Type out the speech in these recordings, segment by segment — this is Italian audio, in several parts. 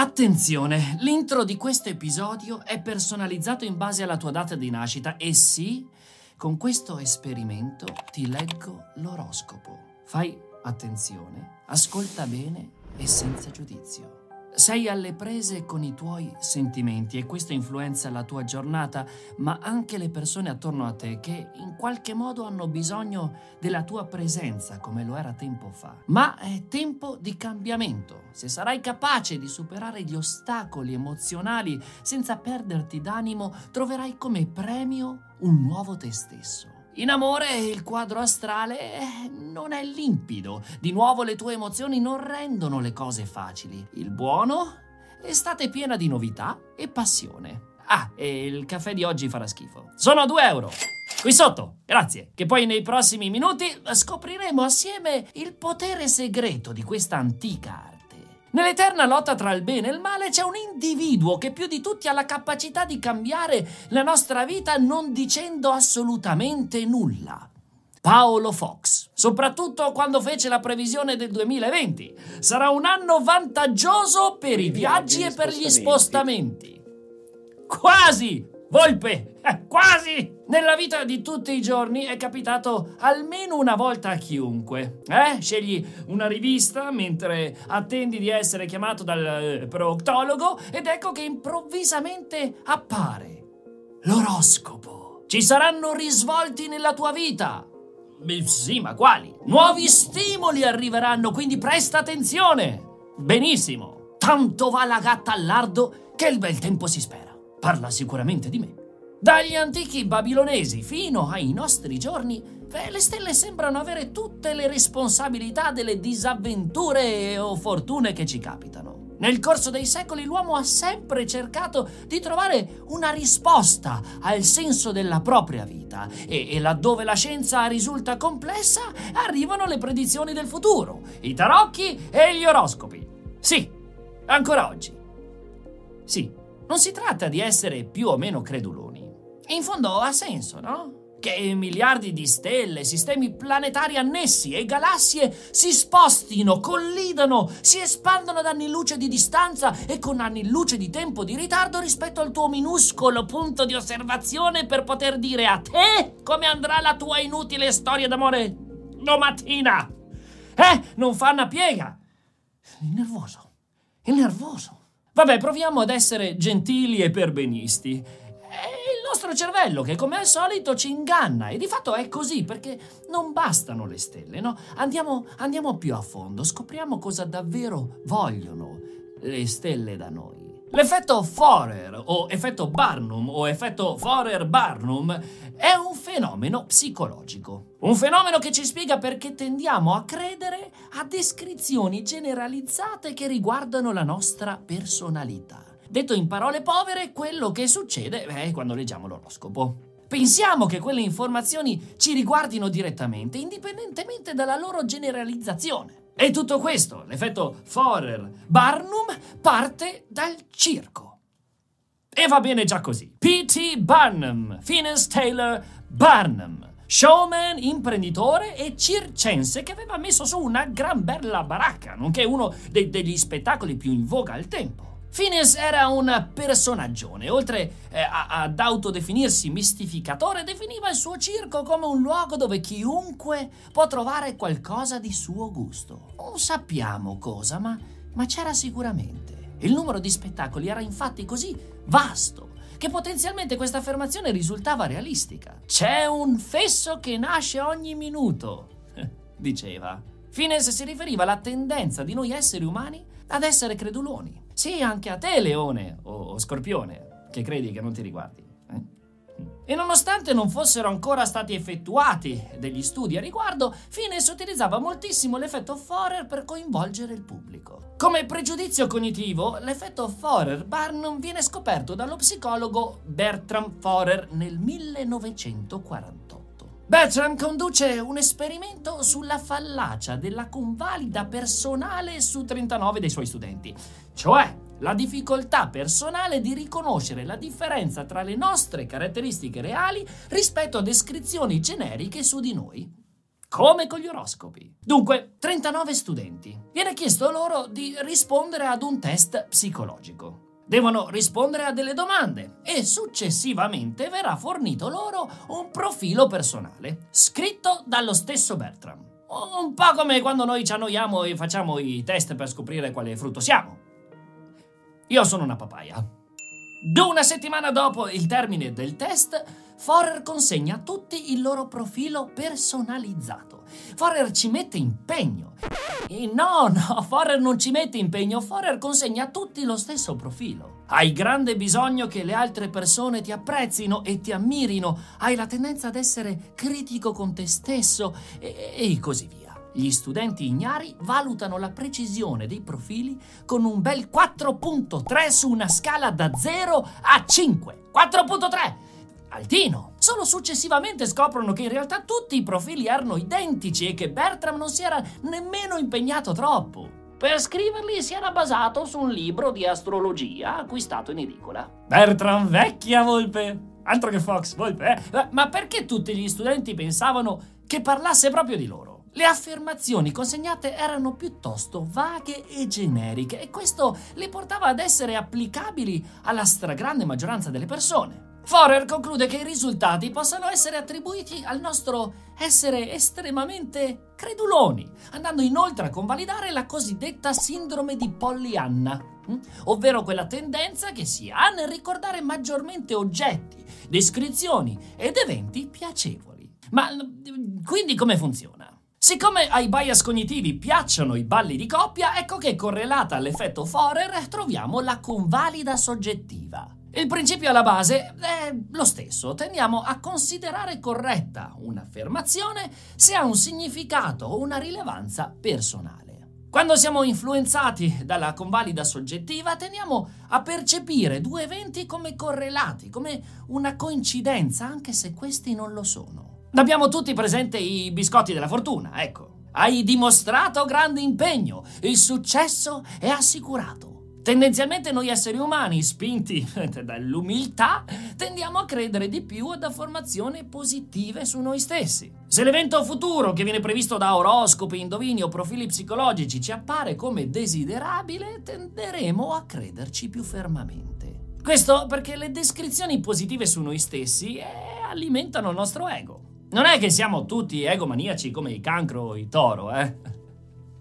Attenzione, l'intro di questo episodio è personalizzato in base alla tua data di nascita e sì, con questo esperimento ti leggo l'oroscopo. Fai attenzione, ascolta bene e senza giudizio. Sei alle prese con i tuoi sentimenti e questo influenza la tua giornata, ma anche le persone attorno a te che in qualche modo hanno bisogno della tua presenza come lo era tempo fa. Ma è tempo di cambiamento. Se sarai capace di superare gli ostacoli emozionali senza perderti d'animo, troverai come premio un nuovo te stesso. In amore il quadro astrale eh, non è limpido. Di nuovo le tue emozioni non rendono le cose facili. Il buono? L'estate piena di novità e passione. Ah, e il caffè di oggi farà schifo. Sono 2 euro. Qui sotto, grazie. Che poi nei prossimi minuti scopriremo assieme il potere segreto di questa antica arte. Nell'eterna lotta tra il bene e il male c'è un individuo che più di tutti ha la capacità di cambiare la nostra vita non dicendo assolutamente nulla. Paolo Fox, soprattutto quando fece la previsione del 2020. Sarà un anno vantaggioso per i viaggi e per gli spostamenti. Quasi! Volpe! Eh, quasi! Nella vita di tutti i giorni è capitato almeno una volta a chiunque. Eh? Scegli una rivista mentre attendi di essere chiamato dal eh, proctologo ed ecco che improvvisamente appare l'oroscopo. Ci saranno risvolti nella tua vita. Sì, ma quali? Nuovi stimoli arriveranno, quindi presta attenzione. Benissimo. Tanto va la gatta al lardo che il bel tempo si spera. Parla sicuramente di me. Dagli antichi babilonesi fino ai nostri giorni, beh, le stelle sembrano avere tutte le responsabilità delle disavventure o fortune che ci capitano. Nel corso dei secoli l'uomo ha sempre cercato di trovare una risposta al senso della propria vita e, e laddove la scienza risulta complessa arrivano le predizioni del futuro, i tarocchi e gli oroscopi. Sì, ancora oggi. Sì, non si tratta di essere più o meno creduloni. In fondo ha senso, no? Che miliardi di stelle, sistemi planetari annessi e galassie si spostino, collidano, si espandano ad anni luce di distanza e con anni luce di tempo di ritardo rispetto al tuo minuscolo punto di osservazione per poter dire a te come andrà la tua inutile storia d'amore domattina. Eh, non fa una piega. È nervoso, è nervoso. Vabbè, proviamo ad essere gentili e perbenisti. Nostro cervello che, come al solito, ci inganna. E di fatto è così, perché non bastano le stelle, no? Andiamo, andiamo più a fondo, scopriamo cosa davvero vogliono le stelle da noi. L'effetto Forer o effetto Barnum o effetto Forer-Barnum è un fenomeno psicologico. Un fenomeno che ci spiega perché tendiamo a credere a descrizioni generalizzate che riguardano la nostra personalità. Detto in parole povere, quello che succede beh, quando leggiamo l'oroscopo. Pensiamo che quelle informazioni ci riguardino direttamente, indipendentemente dalla loro generalizzazione. E tutto questo, l'effetto Forer-Barnum, parte dal circo. E va bene già così. P.T. Barnum, Phineas Taylor Barnum, showman, imprenditore e circense che aveva messo su una gran bella baracca, nonché uno de- degli spettacoli più in voga al tempo. Phineas era un personaggione, oltre eh, a- ad autodefinirsi mistificatore, definiva il suo circo come un luogo dove chiunque può trovare qualcosa di suo gusto. Non sappiamo cosa, ma, ma c'era sicuramente. Il numero di spettacoli era infatti così vasto che potenzialmente questa affermazione risultava realistica. C'è un fesso che nasce ogni minuto, diceva. Phineas si riferiva alla tendenza di noi esseri umani ad essere creduloni. Sì, anche a te, leone o scorpione, che credi che non ti riguardi. eh? E nonostante non fossero ancora stati effettuati degli studi a riguardo, Fines utilizzava moltissimo l'effetto Forer per coinvolgere il pubblico. Come pregiudizio cognitivo, l'effetto Forer-Barnum viene scoperto dallo psicologo Bertram Forer nel 1948. Bertram conduce un esperimento sulla fallacia della convalida personale su 39 dei suoi studenti, cioè la difficoltà personale di riconoscere la differenza tra le nostre caratteristiche reali rispetto a descrizioni generiche su di noi. come con gli oroscopi. Dunque, 39 studenti. Viene chiesto loro di rispondere ad un test psicologico. Devono rispondere a delle domande e successivamente verrà fornito loro un profilo personale, scritto dallo stesso Bertram. Un po' come quando noi ci annoiamo e facciamo i test per scoprire quale frutto siamo. Io sono una papaya. Una settimana dopo il termine del test, Forer consegna a tutti il loro profilo personalizzato. Forer ci mette impegno. E no, no, Forer non ci mette impegno, Forer consegna a tutti lo stesso profilo. Hai grande bisogno che le altre persone ti apprezzino e ti ammirino, hai la tendenza ad essere critico con te stesso e, e così via. Gli studenti ignari valutano la precisione dei profili con un bel 4.3 su una scala da 0 a 5. 4.3! Altino! Solo successivamente scoprono che in realtà tutti i profili erano identici e che Bertram non si era nemmeno impegnato troppo. Per scriverli si era basato su un libro di astrologia acquistato in edicola. Bertram vecchia volpe! Altro che Fox, volpe, eh? Ma perché tutti gli studenti pensavano che parlasse proprio di loro? Le affermazioni consegnate erano piuttosto vaghe e generiche e questo le portava ad essere applicabili alla stragrande maggioranza delle persone. Forer conclude che i risultati possano essere attribuiti al nostro essere estremamente creduloni, andando inoltre a convalidare la cosiddetta sindrome di Pollyanna, hm? ovvero quella tendenza che si ha nel ricordare maggiormente oggetti, descrizioni ed eventi piacevoli. Ma quindi come funziona? Siccome ai bias cognitivi piacciono i balli di coppia, ecco che correlata all'effetto Forer troviamo la convalida soggettiva. Il principio alla base è lo stesso, tendiamo a considerare corretta un'affermazione se ha un significato o una rilevanza personale. Quando siamo influenzati dalla convalida soggettiva tendiamo a percepire due eventi come correlati, come una coincidenza, anche se questi non lo sono. Abbiamo tutti presente i biscotti della fortuna, ecco. Hai dimostrato grande impegno, il successo è assicurato. Tendenzialmente noi esseri umani, spinti dall'umiltà, tendiamo a credere di più ad affermazioni positive su noi stessi. Se l'evento futuro che viene previsto da oroscopi, indovini o profili psicologici ci appare come desiderabile, tenderemo a crederci più fermamente. Questo perché le descrizioni positive su noi stessi eh, alimentano il nostro ego. Non è che siamo tutti egomaniaci come i cancro o i toro, eh?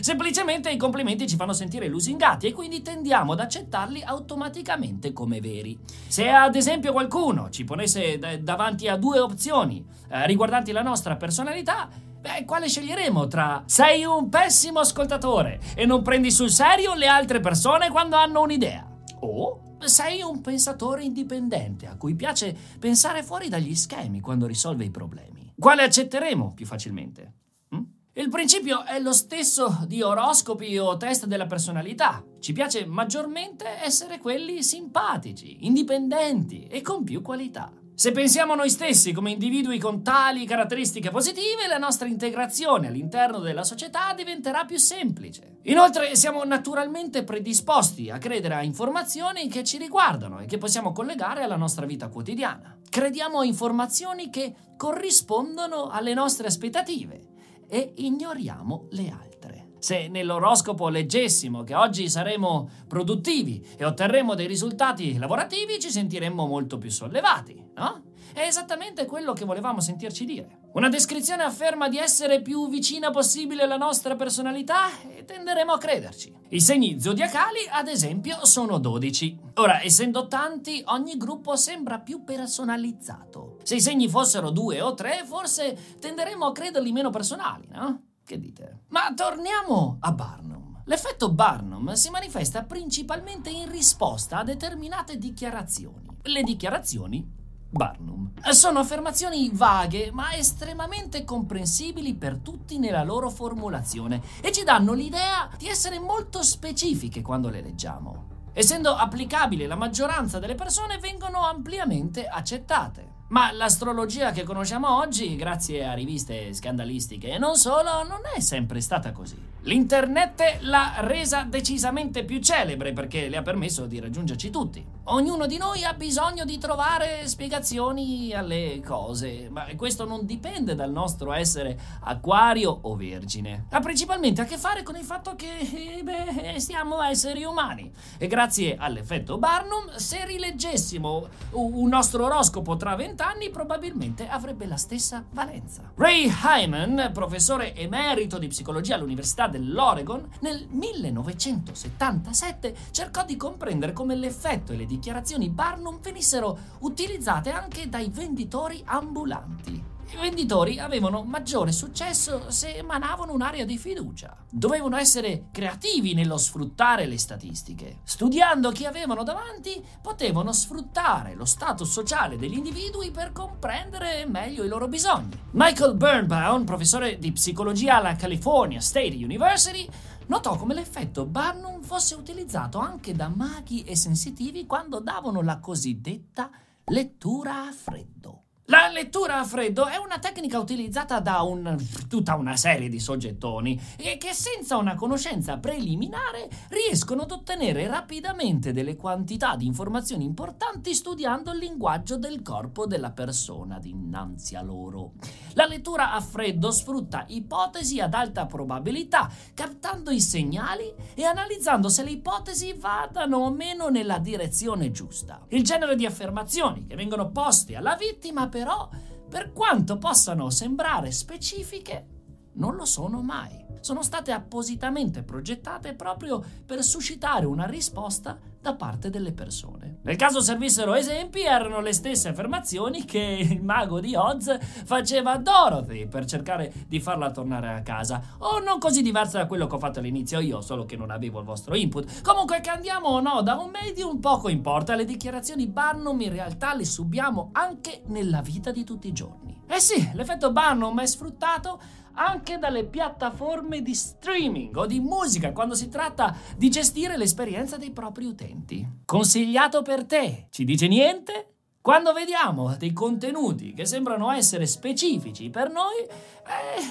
Semplicemente i complimenti ci fanno sentire lusingati e quindi tendiamo ad accettarli automaticamente come veri. Se ad esempio qualcuno ci ponesse d- davanti a due opzioni eh, riguardanti la nostra personalità, beh, quale sceglieremo tra sei un pessimo ascoltatore e non prendi sul serio le altre persone quando hanno un'idea? O sei un pensatore indipendente a cui piace pensare fuori dagli schemi quando risolve i problemi? Quale accetteremo più facilmente? Hm? Il principio è lo stesso di oroscopi o test della personalità. Ci piace maggiormente essere quelli simpatici, indipendenti e con più qualità. Se pensiamo a noi stessi come individui con tali caratteristiche positive, la nostra integrazione all'interno della società diventerà più semplice. Inoltre siamo naturalmente predisposti a credere a informazioni che ci riguardano e che possiamo collegare alla nostra vita quotidiana. Crediamo a informazioni che corrispondono alle nostre aspettative e ignoriamo le altre. Se nell'oroscopo leggessimo che oggi saremo produttivi e otterremo dei risultati lavorativi, ci sentiremmo molto più sollevati, no? È esattamente quello che volevamo sentirci dire. Una descrizione afferma di essere più vicina possibile alla nostra personalità e tenderemo a crederci. I segni zodiacali, ad esempio, sono 12. Ora, essendo tanti, ogni gruppo sembra più personalizzato. Se i segni fossero due o tre, forse tenderemo a crederli meno personali, no? Che dite? Ma torniamo a Barnum. L'effetto Barnum si manifesta principalmente in risposta a determinate dichiarazioni. Le dichiarazioni Barnum. Sono affermazioni vaghe ma estremamente comprensibili per tutti nella loro formulazione e ci danno l'idea di essere molto specifiche quando le leggiamo. Essendo applicabili, la maggioranza delle persone vengono ampiamente accettate. Ma l'astrologia che conosciamo oggi, grazie a riviste scandalistiche e non solo, non è sempre stata così. L'internet l'ha resa decisamente più celebre perché le ha permesso di raggiungerci tutti. Ognuno di noi ha bisogno di trovare spiegazioni alle cose, ma questo non dipende dal nostro essere acquario o vergine. Ha principalmente a che fare con il fatto che eh, beh, siamo esseri umani. E grazie all'effetto Barnum, se rileggessimo un nostro oroscopo tra vent'anni, probabilmente avrebbe la stessa valenza. Ray Hyman, professore emerito di psicologia all'Università dell'Oregon, nel 1977 cercò di comprendere come l'effetto e le dichiarazioni Barnum venissero utilizzate anche dai venditori ambulanti. I venditori avevano maggiore successo se emanavano un'aria di fiducia. Dovevano essere creativi nello sfruttare le statistiche. Studiando chi avevano davanti, potevano sfruttare lo status sociale degli individui per comprendere meglio i loro bisogni. Michael Birnbaum, professore di psicologia alla California State University, notò come l'effetto Barnum fosse utilizzato anche da maghi e sensitivi quando davano la cosiddetta lettura a freddo. La lettura a freddo è una tecnica utilizzata da un, tutta una serie di soggettoni e che senza una conoscenza preliminare riescono ad ottenere rapidamente delle quantità di informazioni importanti studiando il linguaggio del corpo della persona dinanzi a loro. La lettura a freddo sfrutta ipotesi ad alta probabilità, captando i segnali e analizzando se le ipotesi vadano o meno nella direzione giusta. Il genere di affermazioni che vengono poste alla vittima per però, per quanto possano sembrare specifiche, non lo sono mai. Sono state appositamente progettate proprio per suscitare una risposta da parte delle persone. Nel caso servissero esempi, erano le stesse affermazioni che il mago di Oz faceva a Dorothy per cercare di farla tornare a casa. O non così diversa da quello che ho fatto all'inizio io, solo che non avevo il vostro input. Comunque che andiamo o no da un medium poco importa, le dichiarazioni Barnum in realtà le subiamo anche nella vita di tutti i giorni. Eh sì, l'effetto Barnum è sfruttato anche dalle piattaforme di streaming o di musica quando si tratta di gestire l'esperienza dei propri utenti. Consigliato per te, ci dice niente? Quando vediamo dei contenuti che sembrano essere specifici per noi,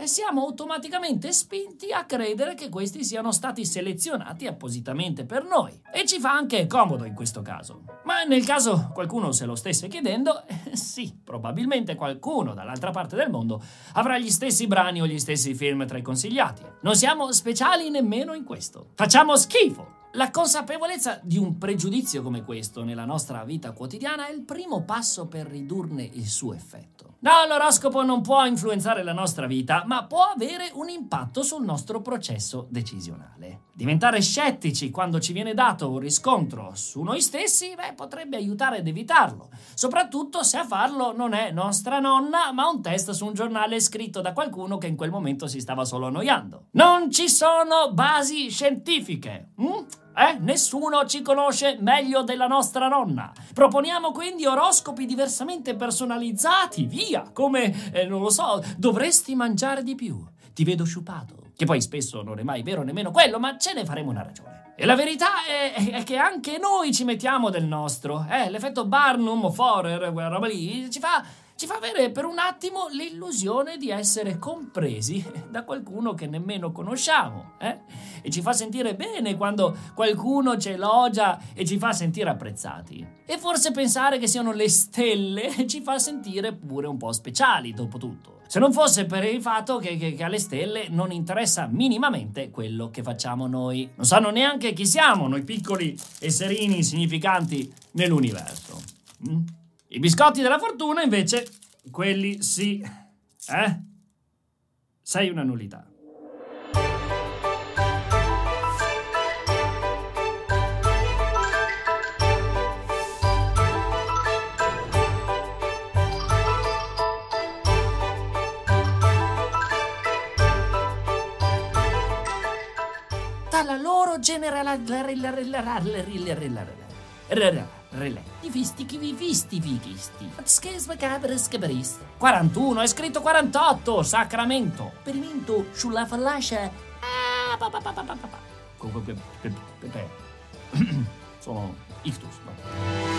eh, siamo automaticamente spinti a credere che questi siano stati selezionati appositamente per noi. E ci fa anche comodo in questo caso. Ma nel caso qualcuno se lo stesse chiedendo, eh, sì, probabilmente qualcuno dall'altra parte del mondo avrà gli stessi brani o gli stessi film tra i consigliati. Non siamo speciali nemmeno in questo. Facciamo schifo! La consapevolezza di un pregiudizio come questo nella nostra vita quotidiana è il primo passo per ridurne il suo effetto. No, l'oroscopo non può influenzare la nostra vita, ma può avere un impatto sul nostro processo decisionale. Diventare scettici quando ci viene dato un riscontro su noi stessi, beh, potrebbe aiutare ad evitarlo, soprattutto se a farlo non è nostra nonna, ma un test su un giornale scritto da qualcuno che in quel momento si stava solo annoiando. Non ci sono basi scientifiche. Hm? Eh? Nessuno ci conosce meglio della nostra nonna. Proponiamo quindi oroscopi diversamente personalizzati, via, come, eh, non lo so, dovresti mangiare di più. Ti vedo sciupato. Che poi spesso non è mai vero nemmeno quello, ma ce ne faremo una ragione. E la verità è, è che anche noi ci mettiamo del nostro. Eh, l'effetto Barnum o Forer, quella roba lì, ci fa ci fa avere per un attimo l'illusione di essere compresi da qualcuno che nemmeno conosciamo, eh? E ci fa sentire bene quando qualcuno ci elogia e ci fa sentire apprezzati. E forse pensare che siano le stelle ci fa sentire pure un po' speciali, dopo tutto. Se non fosse per il fatto che, che, che alle stelle non interessa minimamente quello che facciamo noi. Non sanno neanche chi siamo, noi piccoli esserini insignificanti nell'universo. Mm? I biscotti della fortuna, invece, quelli sì. Eh? Sei una nullità. Dalla loro generale Relè. I visti, chi vi visti, vi visti. 41, è scritto 48, Sacramento. Perimento sulla fallacia. Ah, pa, pa, pa, pa, pa, pa. Sono ictus.